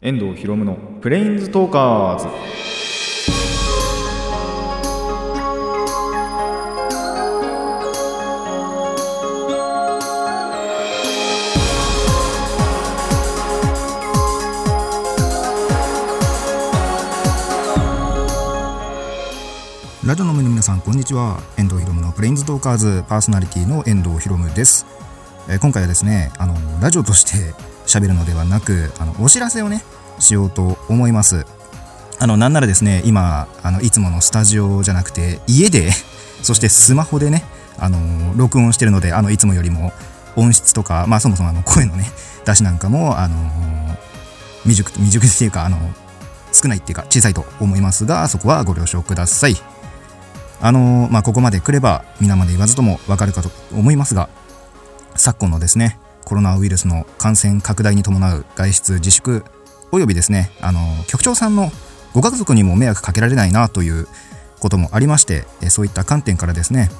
遠藤博夢のプレインズトーカーズ。ラジオの前の皆さんこんにちは。遠藤ひろむのプレインズトーカーズパーソナリティの遠藤ひろむです、えー今回はですねあのラジオとして喋るのではなくあのお知らせをねしようと思います。あのなんならですね今あのいつものスタジオじゃなくて家で そしてスマホでねあの録音してるのであのいつもよりも音質とかまあそもそもあの声のね出しなんかもあの未熟未熟っていうかあの少ないっていうか小さいと思いますがそこはご了承ください。あのまあ、ここまで来れば皆まで言わずともわかるかと思いますが昨今のですねコロナウイルスの感染拡大に伴う外出自粛およびですね、あの局長さんのご家族にも迷惑かけられないなということもありましてそういった観点からですね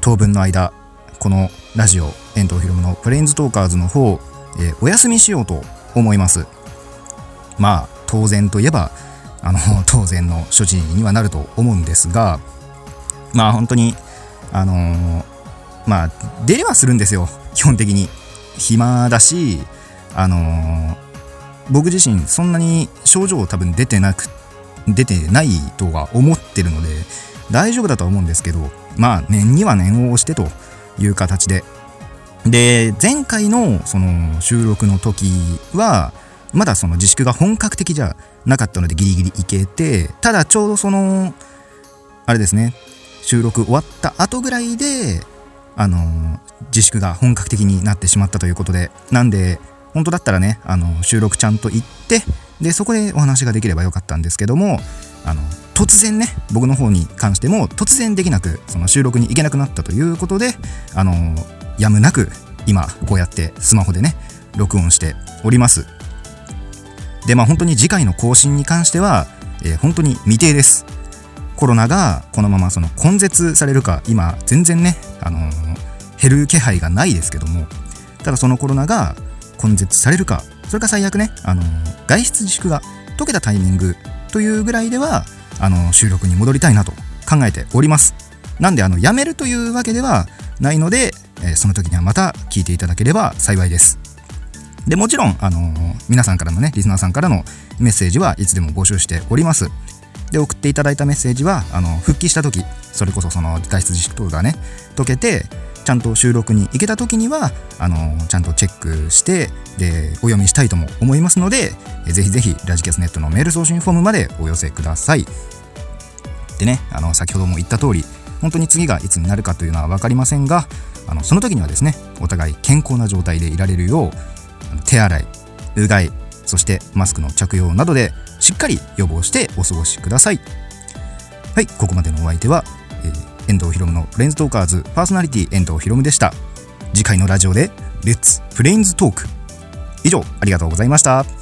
当分の間このラジオ遠藤ひろむのプレインズトーカーズの方、えお休みしようと思います。まあ当然といえばあの当然の処置にはなると思うんですがまあ本当にあのーまあ出れはするんですよ。基本的に。暇だしあのー僕自身そんなに症状多分出てなく出てないとは思ってるので大丈夫だとは思うんですけどまあ念には念を押してという形で。で前回のその収録の時はまだその自粛が本格的じゃなかったのでギリギリいけてただちょうどそのあれですね収録終わった後ぐらいであの自粛が本格的になってしまったということでなんで本当だったらねあの収録ちゃんと行ってでそこでお話ができればよかったんですけどもあの突然ね僕の方に関しても突然できなくその収録に行けなくなったということであのやむなく今こうやってスマホでね録音しております。でまあ本当に次回の更新に関しては、えー本当に未定です。コロナがこのままその根絶されるか今全然ね、あのー減る気配がないですけどもただそのコロナが根絶されるかそれか最悪ね、あのー外出自粛が解けたタイミングというぐらいではあの収録に戻りたいなと考えております。なんであのやめるというわけではないので、えーその時にはまた聞いていただければ幸いです。でもちろん、あの皆さんからのねリスナーさんからのメッセージはいつでも募集しております。で送っていただいたメッセージはあの復帰した時それこそその外出自粛等がね解けてちゃんと収録に行けた時にはあのちゃんとチェックしてでお読みしたいとも思いますのでぜひぜひラジキャスネットのメール送信フォームまでお寄せください。でねあの先ほども言った通り本当に次がいつになるかというのは分かりませんがあのその時にはですねお互い健康な状態でいられるよう手洗いうがいそしてマスクの着用などでしっかり予防してお過ごしください。はいここまでのお相手は、えー遠藤ひろむのフレンズトーカーズパーソナリティ遠藤ひろむでした。次回のラジオでレッツプレインズトーク以上ありがとうございました。